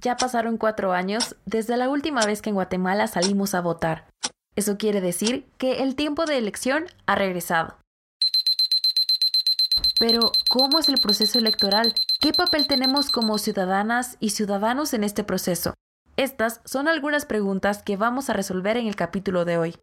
Ya pasaron cuatro años desde la última vez que en Guatemala salimos a votar. Eso quiere decir que el tiempo de elección ha regresado. Pero, ¿cómo es el proceso electoral? ¿Qué papel tenemos como ciudadanas y ciudadanos en este proceso? Estas son algunas preguntas que vamos a resolver en el capítulo de hoy.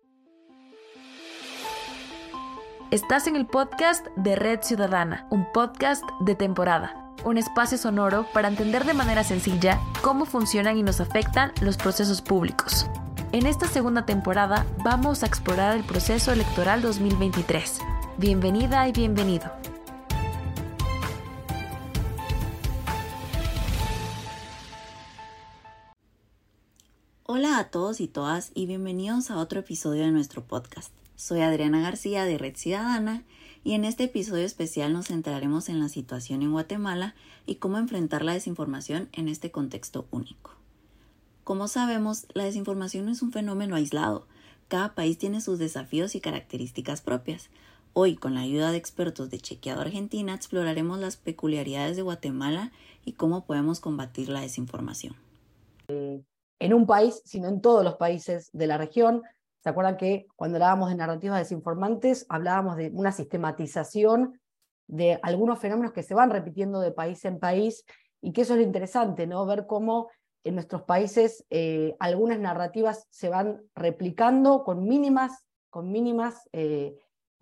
Estás en el podcast de Red Ciudadana, un podcast de temporada, un espacio sonoro para entender de manera sencilla cómo funcionan y nos afectan los procesos públicos. En esta segunda temporada vamos a explorar el proceso electoral 2023. Bienvenida y bienvenido. Hola a todos y todas y bienvenidos a otro episodio de nuestro podcast. Soy Adriana García de Red Ciudadana y en este episodio especial nos centraremos en la situación en Guatemala y cómo enfrentar la desinformación en este contexto único. Como sabemos, la desinformación no es un fenómeno aislado. Cada país tiene sus desafíos y características propias. Hoy, con la ayuda de expertos de Chequeado Argentina, exploraremos las peculiaridades de Guatemala y cómo podemos combatir la desinformación en un país, sino en todos los países de la región. ¿Se acuerdan que cuando hablábamos de narrativas desinformantes, hablábamos de una sistematización de algunos fenómenos que se van repitiendo de país en país y que eso es lo interesante, ¿no? Ver cómo en nuestros países eh, algunas narrativas se van replicando con mínimas, con mínimas, eh,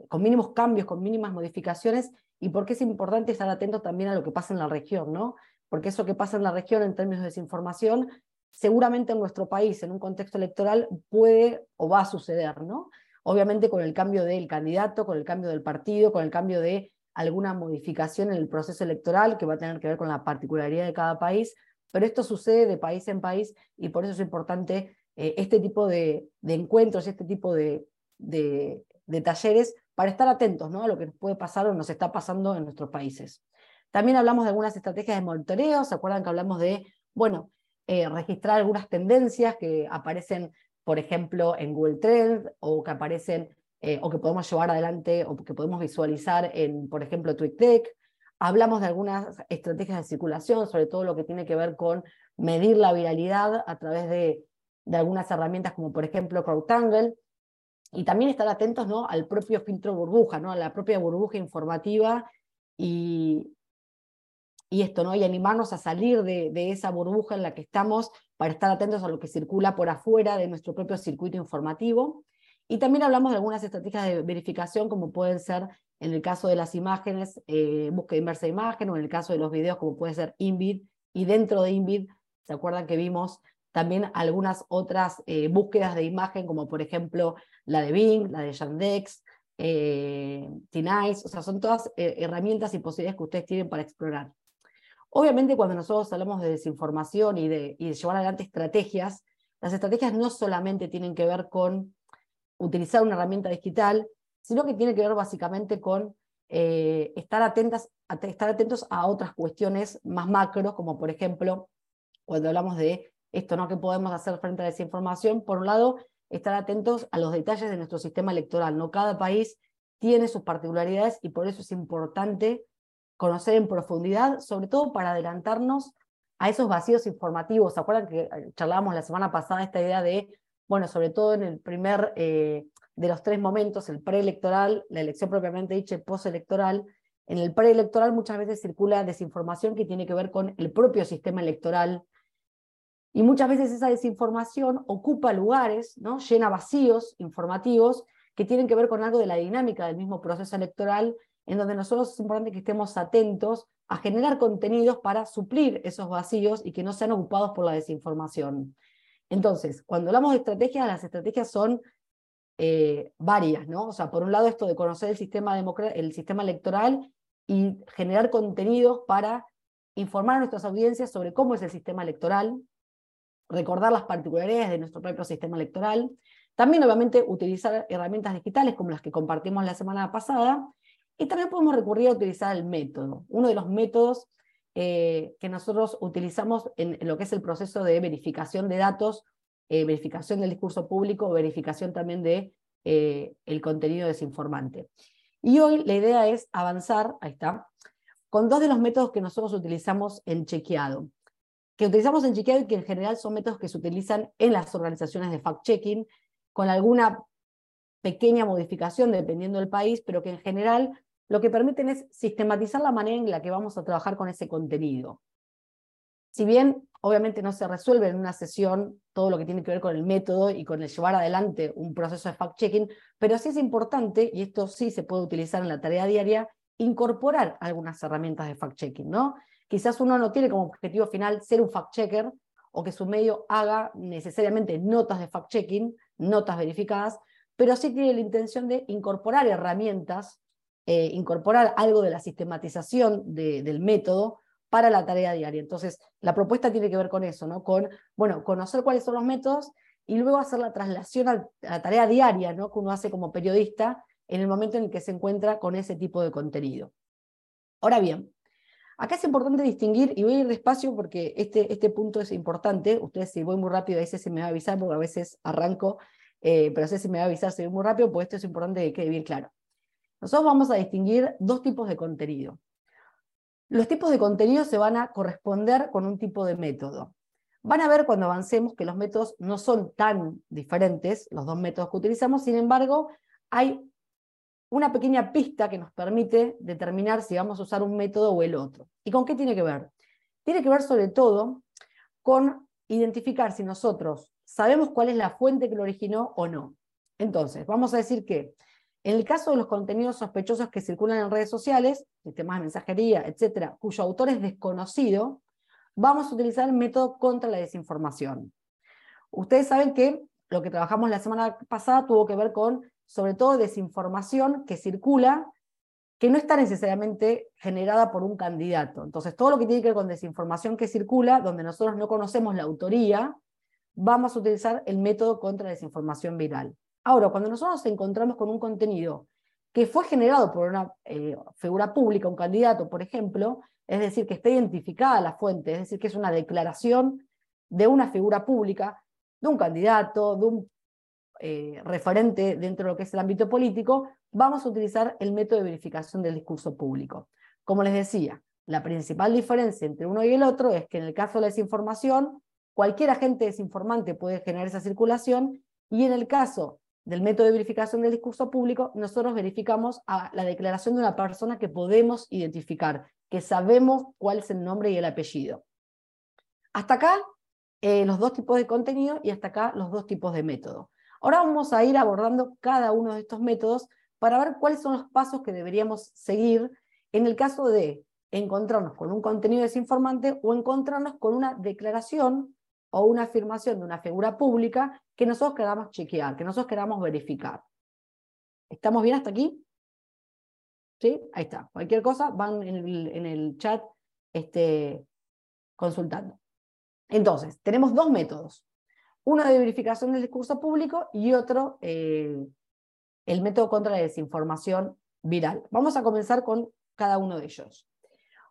con mínimos cambios, con mínimas modificaciones, y por qué es importante estar atento también a lo que pasa en la región, ¿no? Porque eso que pasa en la región en términos de desinformación seguramente en nuestro país, en un contexto electoral, puede o va a suceder, ¿no? Obviamente con el cambio del candidato, con el cambio del partido, con el cambio de alguna modificación en el proceso electoral que va a tener que ver con la particularidad de cada país, pero esto sucede de país en país y por eso es importante eh, este tipo de, encuentros, este tipo de, de, talleres para estar atentos ¿no? a lo que nos puede pasar o nos está pasando en nuestros países. También hablamos de algunas estrategias de monitoreo, ¿se acuerdan que hablamos de, bueno, eh, registrar algunas tendencias que aparecen, por ejemplo, en Google Trends o que aparecen eh, o que podemos llevar adelante o que podemos visualizar en, por ejemplo, TweetDeck. Hablamos de algunas estrategias de circulación, sobre todo lo que tiene que ver con medir la viralidad a través de, de algunas herramientas como, por ejemplo, CrowdTangle. Y también estar atentos ¿no? al propio filtro burbuja, ¿no? a la propia burbuja informativa y, y esto, ¿no? Y animarnos a salir de, esa burbuja en la que estamos para estar atentos a lo que circula por afuera de nuestro propio circuito informativo. Y también hablamos de algunas estrategias de verificación, como pueden ser en el caso de las imágenes, eh, búsqueda inversa de imagen, o en el caso de los videos, como puede ser InVid. Y dentro de InVid, ¿se acuerdan que vimos también algunas otras eh, búsquedas de imagen, como por ejemplo la de Bing, la de Yandex, eh, T-Nice, o sea, son todas eh, herramientas y posibilidades que ustedes tienen para explorar. Obviamente cuando nosotros hablamos de desinformación y de, llevar adelante estrategias, las estrategias no solamente tienen que ver con utilizar una herramienta digital, sino que tiene que ver básicamente con eh, estar, atentos a otras cuestiones más macro, como por ejemplo, cuando hablamos de esto, ¿no? ¿Qué podemos hacer frente a la desinformación? Por un lado, estar atentos a los detalles de nuestro sistema electoral. ¿no? Cada país tiene sus particularidades y por eso es importante conocer en profundidad, sobre todo para adelantarnos a esos vacíos informativos. ¿Se acuerdan que eh, charlábamos la semana pasada esta idea de, bueno, sobre todo en el primer eh, de los tres momentos, el preelectoral, la elección propiamente dicha y postelectoral, en el preelectoral muchas veces circula desinformación que tiene que ver con el propio sistema electoral y muchas veces esa desinformación ocupa lugares, ¿no? llena vacíos informativos que tienen que ver con algo de la dinámica del mismo proceso electoral en donde nosotros es importante que estemos atentos a generar contenidos para suplir esos vacíos y que no sean ocupados por la desinformación. Entonces, cuando hablamos de estrategias, las estrategias son eh, varias, ¿no? O sea, por un lado esto de conocer el sistema, el sistema electoral y generar contenidos para informar a nuestras audiencias sobre cómo es el sistema electoral, recordar las particularidades de nuestro propio sistema electoral, también obviamente utilizar herramientas digitales como las que compartimos la semana pasada, y también podemos recurrir a utilizar el método. Uno de los métodos eh, que nosotros utilizamos en, lo que es el proceso de verificación de datos, eh, verificación del discurso público, verificación también de eh, el contenido desinformante. Y hoy la idea es avanzar, ahí está, con dos de los métodos que nosotros utilizamos en chequeado, que utilizamos en chequeo y que en general son métodos que se utilizan en las organizaciones de fact-checking, con alguna pequeña modificación dependiendo del país, pero que en general lo que permiten es sistematizar la manera en la que vamos a trabajar con ese contenido. Si bien obviamente no se resuelve en una sesión todo lo que tiene que ver con el método y con el llevar adelante un proceso de fact-checking, pero sí es importante, y esto sí se puede utilizar en la tarea diaria, incorporar algunas herramientas de fact-checking, ¿no? Quizás uno no tiene como objetivo final ser un fact-checker o que su medio haga necesariamente notas de fact-checking, notas verificadas, pero sí tiene la intención de incorporar herramientas, eh, incorporar algo de la sistematización del método para la tarea diaria. Entonces, la propuesta tiene que ver con eso, ¿no? Con, bueno, conocer cuáles son los métodos y luego hacer la traslación a la tarea diaria, ¿no? Que uno hace como periodista en el momento en el que se encuentra con ese tipo de contenido. Ahora bien, acá es importante distinguir, y voy a ir despacio porque este, este punto es importante, ustedes si voy muy rápido a veces se me va a avisar porque a veces arranco eh, pero sé si me va a avisar si voy muy rápido, pues esto es importante que quede bien claro. Nosotros vamos a distinguir dos tipos de contenido. Los tipos de contenido se van a corresponder con un tipo de método. Van a ver cuando avancemos que los métodos no son tan diferentes, los dos métodos que utilizamos, sin embargo, hay una pequeña pista que nos permite determinar si vamos a usar un método o el otro. ¿Y con qué tiene que ver? Tiene que ver sobre todo con identificar si nosotros sabemos cuál es la fuente que lo originó o no. Entonces, vamos a decir que en el caso de los contenidos sospechosos que circulan en redes sociales, sistemas de mensajería, etcétera, cuyo autor es desconocido, vamos a utilizar el método contra la desinformación. Ustedes saben que lo que trabajamos la semana pasada tuvo que ver con, sobre todo, desinformación que circula, que no está necesariamente generada por un candidato. Entonces, todo lo que tiene que ver con desinformación que circula, donde nosotros no conocemos la autoría, vamos a utilizar el método contra desinformación viral. Ahora, cuando nosotros nos encontramos con un contenido que fue generado por una eh, figura pública, un candidato, por ejemplo, es decir, que está identificada la fuente, es decir, que es una declaración de una figura pública, de un candidato, de un eh, referente dentro de lo que es el ámbito político, vamos a utilizar el método de verificación del discurso público. Como les decía, la principal diferencia entre uno y el otro es que en el caso de la desinformación, Cualquier agente desinformante puede generar esa circulación y en el caso del método de verificación del discurso público, nosotros verificamos la declaración de una persona que podemos identificar, que sabemos cuál es el nombre y el apellido. Hasta acá eh, los dos tipos de contenido y hasta acá los dos tipos de método. Ahora vamos a ir abordando cada uno de estos métodos para ver cuáles son los pasos que deberíamos seguir en el caso de encontrarnos con un contenido desinformante o encontrarnos con una declaración o una afirmación de una figura pública que nosotros queramos chequear, que nosotros queramos verificar. ¿Estamos bien hasta aquí? ¿Sí? Ahí está. Cualquier cosa van en el, chat este, consultando. Entonces, tenemos dos métodos. Uno de verificación del discurso público y otro, eh, el método contra la desinformación viral. Vamos a comenzar con cada uno de ellos.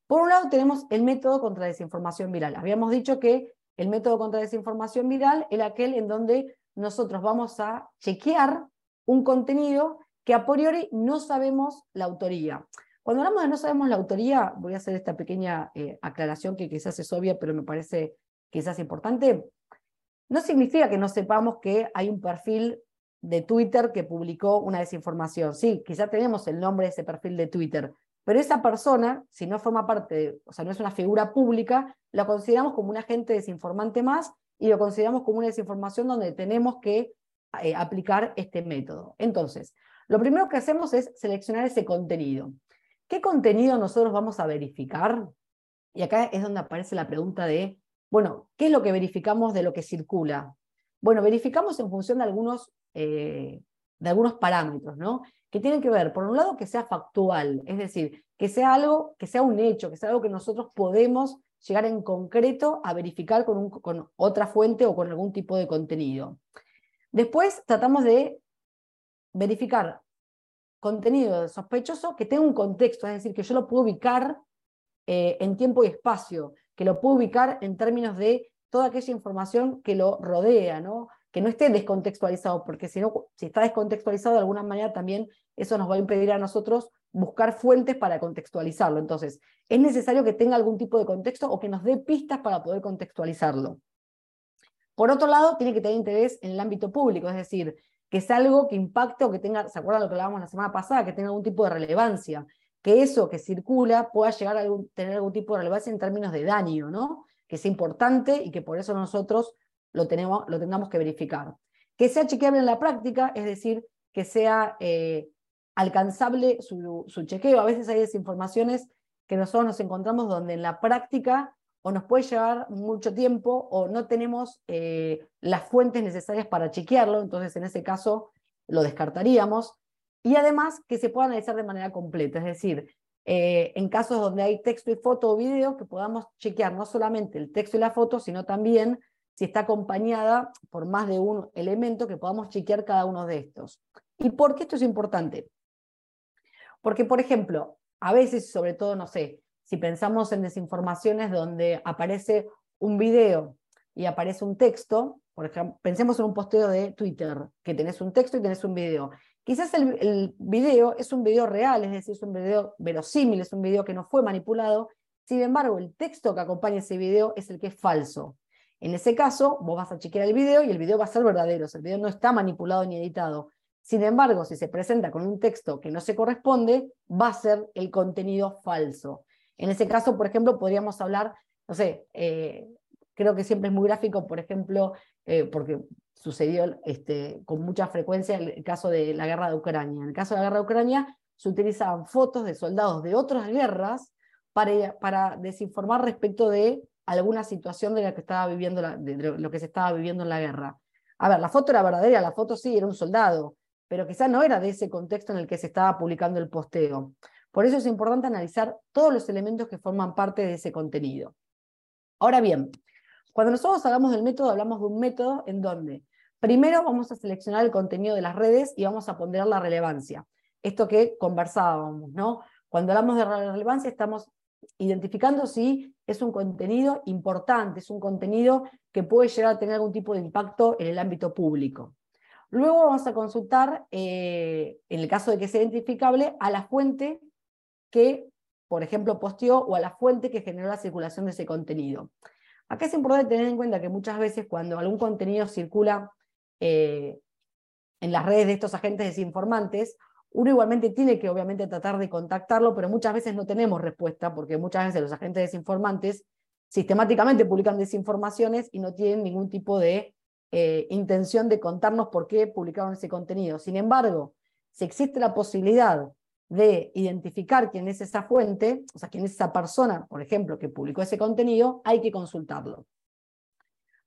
Por un lado tenemos el método contra la desinformación viral. Habíamos dicho que el método contra desinformación viral es aquel en donde nosotros vamos a chequear un contenido que a priori no sabemos la autoría. Cuando hablamos de no sabemos la autoría, voy a hacer esta pequeña eh, aclaración que quizás es obvia, pero me parece quizás importante. No significa que no sepamos que hay un perfil de Twitter que publicó una desinformación. Sí, quizás tenemos el nombre de ese perfil de Twitter, pero esa persona, si no forma parte, o sea, no es una figura pública, la consideramos como un agente desinformante más y lo consideramos como una desinformación donde tenemos que eh, aplicar este método. Entonces, lo primero que hacemos es seleccionar ese contenido. ¿Qué contenido nosotros vamos a verificar? Y acá es donde aparece la pregunta de, bueno, ¿qué es lo que verificamos de lo que circula? Bueno, verificamos en función de algunos, eh, de algunos parámetros, ¿no? que tienen que ver, por un lado, que sea factual, es decir, que sea algo, que sea un hecho, que sea algo que nosotros podemos llegar en concreto a verificar con, con otra fuente o con algún tipo de contenido. Después tratamos de verificar contenido sospechoso que tenga un contexto, es decir, que yo lo puedo ubicar eh, en tiempo y espacio, que lo puedo ubicar en términos de toda aquella información que lo rodea, ¿no? Que no esté descontextualizado, porque si, no, si está descontextualizado de alguna manera también eso nos va a impedir a nosotros buscar fuentes para contextualizarlo. Entonces, es necesario que tenga algún tipo de contexto o que nos dé pistas para poder contextualizarlo. Por otro lado, tiene que tener interés en el ámbito público, es decir, que es algo que impacte o que tenga, ¿se acuerdan lo que hablábamos la semana pasada? Que tenga algún tipo de relevancia, que eso que circula pueda llegar a tener algún tipo de relevancia en términos de daño, ¿no? Que sea importante y que por eso nosotros lo, tenemos, lo tengamos que verificar. Que sea chequeable en la práctica, es decir, que sea eh, alcanzable su, chequeo. A veces hay desinformaciones que nosotros nos encontramos donde en la práctica o nos puede llevar mucho tiempo o no tenemos eh, las fuentes necesarias para chequearlo, entonces en ese caso lo descartaríamos. Y además que se pueda analizar de manera completa, es decir, eh, en casos donde hay texto y foto o video, que podamos chequear no solamente el texto y la foto, sino también si está acompañada por más de un elemento, que podamos chequear cada uno de estos. ¿Y por qué esto es importante? Porque, por ejemplo, a veces, sobre todo, no sé, si pensamos en desinformaciones donde aparece un video y aparece un texto, por ejemplo, pensemos en un posteo de Twitter, que tenés un texto y tenés un video. Quizás el, el, video es un video real, es decir, es un video verosímil, es un video que no fue manipulado. Sin embargo, el texto que acompaña ese video es el que es falso. En ese caso, vos vas a chequear el video y el video va a ser verdadero, el video no está manipulado ni editado. Sin embargo, si se presenta con un texto que no se corresponde, va a ser el contenido falso. En ese caso, por ejemplo, podríamos hablar, no sé, eh, creo que siempre es muy gráfico, por ejemplo, eh, porque sucedió este, con mucha frecuencia el caso de la guerra de Ucrania. En el caso de la guerra de Ucrania se utilizaban fotos de soldados de otras guerras para desinformar respecto de alguna situación de la que estaba viviendo de lo que se estaba viviendo en la guerra. A ver, la foto era verdadera, la foto sí era un soldado, pero quizá no era de ese contexto en el que se estaba publicando el posteo. Por eso es importante analizar todos los elementos que forman parte de ese contenido. Ahora bien, cuando nosotros hablamos del método, hablamos de un método en donde primero vamos a seleccionar el contenido de las redes y vamos a ponderar la relevancia. Esto que conversábamos, ¿no? Cuando hablamos de relevancia estamos identificando si es un contenido importante, es un contenido que puede llegar a tener algún tipo de impacto en el ámbito público. Luego vamos a consultar, eh, en el caso de que sea identificable, a la fuente que, por ejemplo, posteó o a la fuente que generó la circulación de ese contenido. Acá es importante tener en cuenta que muchas veces cuando algún contenido circula eh, en las redes de estos agentes desinformantes, uno igualmente tiene que obviamente tratar de contactarlo, pero muchas veces no tenemos respuesta porque muchas veces los agentes desinformantes sistemáticamente publican desinformaciones y no tienen ningún tipo de eh, intención de contarnos por qué publicaron ese contenido. Sin embargo, si existe la posibilidad de identificar quién es esa fuente, o sea, quién es esa persona, por ejemplo, que publicó ese contenido, hay que consultarlo.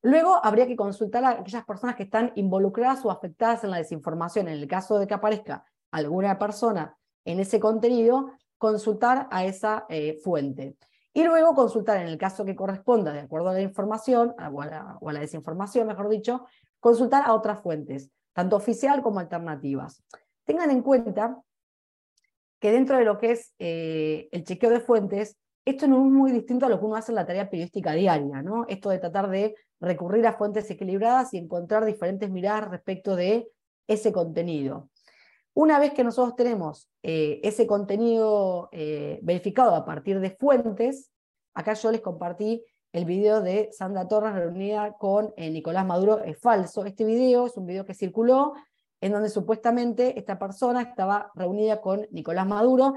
Luego habría que consultar a aquellas personas que están involucradas o afectadas en la desinformación. En el caso de que aparezca alguna persona en ese contenido, consultar a esa eh, fuente. Y luego consultar, en el caso que corresponda, de acuerdo a la información, o a la, desinformación, mejor dicho, consultar a otras fuentes, tanto oficial como alternativas. Tengan en cuenta que dentro de lo que es eh, el chequeo de fuentes, esto no es muy distinto a lo que uno hace en la tarea periodística diaria, ¿no? Esto de tratar de recurrir a fuentes equilibradas y encontrar diferentes miradas respecto de ese contenido. Una vez que nosotros tenemos eh, ese contenido eh, verificado a partir de fuentes, acá yo les compartí el video de Sandra Torres reunida con eh, Nicolás Maduro, es falso. Este video es un video que circuló en donde supuestamente esta persona estaba reunida con Nicolás Maduro.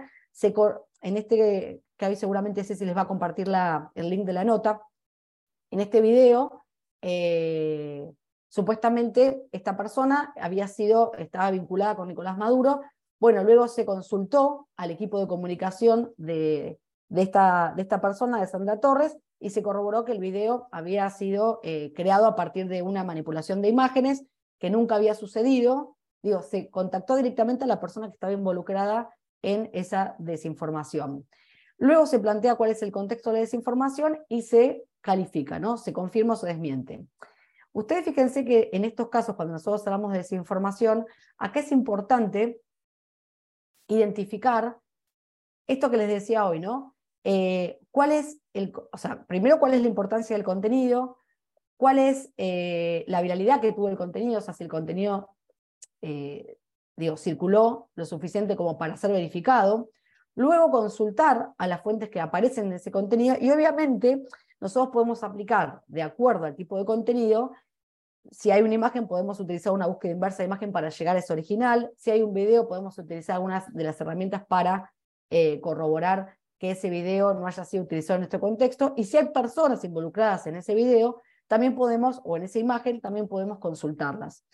En este, que seguramente ese se les va a compartir la, el link de la nota, en este video Supuestamente esta persona había sido, estaba vinculada con Nicolás Maduro. Bueno, luego se consultó al equipo de comunicación de, esta, de esta persona, de Sandra Torres, y se corroboró que el video había sido eh, creado a partir de una manipulación de imágenes que nunca había sucedido. Digo, se contactó directamente a la persona que estaba involucrada en esa desinformación. Luego se plantea cuál es el contexto de la desinformación y se califica, ¿no? Se confirma o se desmiente. Ustedes fíjense que en estos casos, cuando nosotros hablamos de desinformación, acá es importante identificar esto que les decía hoy, ¿no? Eh, ¿Cuál es el, primero cuál es la importancia del contenido, cuál es eh, la viralidad que tuvo el contenido, o sea, si el contenido eh, digo, circuló lo suficiente como para ser verificado. Luego consultar a las fuentes que aparecen en ese contenido y obviamente nosotros podemos aplicar de acuerdo al tipo de contenido. Si hay una imagen, podemos utilizar una búsqueda inversa de imagen para llegar a ese original. Si hay un video, podemos utilizar algunas de las herramientas para eh, corroborar que ese video no haya sido utilizado en este contexto. Y si hay personas involucradas en ese video, también podemos, o en esa imagen, también podemos consultarlas.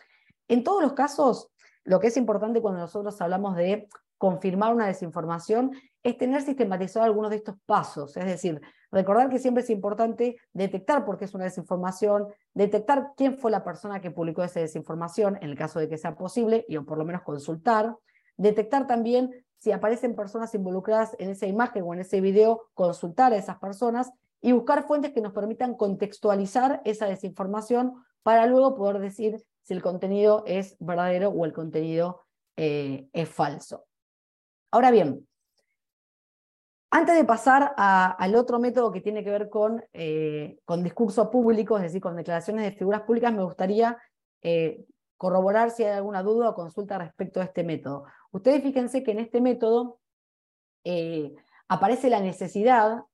En todos los casos, lo que es importante cuando nosotros hablamos de confirmar una desinformación es tener sistematizado algunos de estos pasos, es decir, recordar que siempre es importante detectar por qué es una desinformación, detectar quién fue la persona que publicó esa desinformación, en el caso de que sea posible, y o por lo menos consultar, detectar también si aparecen personas involucradas en esa imagen o en ese video, consultar a esas personas y buscar fuentes que nos permitan contextualizar esa desinformación para luego poder decir si el contenido es verdadero o el contenido eh, es falso. Ahora bien, antes de pasar al otro método que tiene que ver con, eh, con discurso es decir, con declaraciones de figuras públicas, me gustaría eh, corroborar si hay alguna duda o consulta respecto a este método. Ustedes fíjense que en este método aparece la necesidad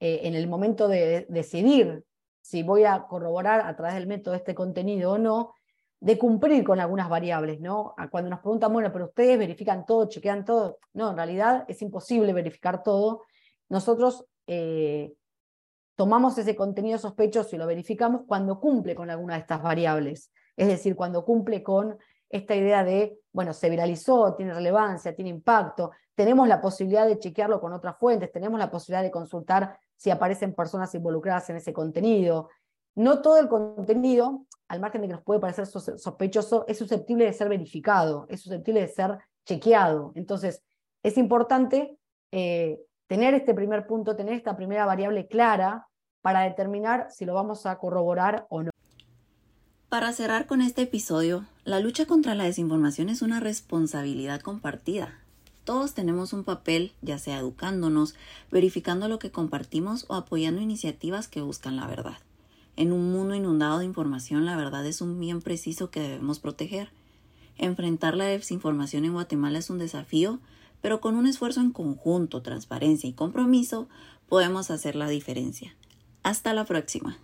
en el momento de decidir si voy a corroborar a través del método este contenido o no, de cumplir con algunas variables, ¿no? Cuando nos preguntan, bueno, pero ustedes verifican todo, chequean todo. No, en realidad es imposible verificar todo. Nosotros eh, tomamos ese contenido sospechoso y lo verificamos cuando cumple con alguna de estas variables. Es decir, cuando cumple con esta idea de, bueno, se viralizó, tiene relevancia, tiene impacto, tenemos la posibilidad de chequearlo con otras fuentes, tenemos la posibilidad de consultar si aparecen personas involucradas en ese contenido. No todo el contenido, al margen de que nos puede parecer sospechoso, es susceptible de ser verificado, es susceptible de ser chequeado. Entonces, es importante eh, tener este primer punto, tener esta primera variable clara para determinar si lo vamos a corroborar o no. Para cerrar con este episodio, la lucha contra la desinformación es una responsabilidad compartida. Todos tenemos un papel, ya sea educándonos, verificando lo que compartimos o apoyando iniciativas que buscan la verdad. En un mundo inundado de información, la verdad es un bien preciso que debemos proteger. Enfrentar la desinformación en Guatemala es un desafío, pero con un esfuerzo en conjunto, transparencia y compromiso, podemos hacer la diferencia. Hasta la próxima.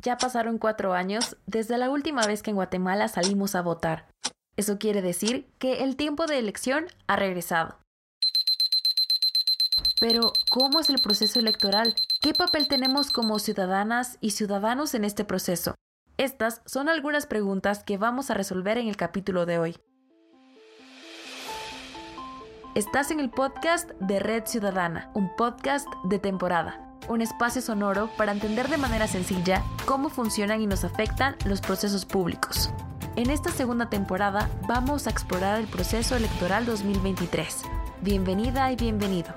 Ya pasaron cuatro años desde la última vez que en Guatemala salimos a votar. Eso quiere decir que el tiempo de elección ha regresado. Pero, ¿cómo es el proceso electoral? ¿Qué papel tenemos como ciudadanas y ciudadanos en este proceso? Estas son algunas preguntas que vamos a resolver en el capítulo de hoy. Estás en el podcast de Red Ciudadana, un podcast de temporada, un espacio sonoro para entender de manera sencilla cómo funcionan y nos afectan los procesos públicos. En esta segunda temporada vamos a explorar el proceso electoral 2023. Bienvenida y bienvenido.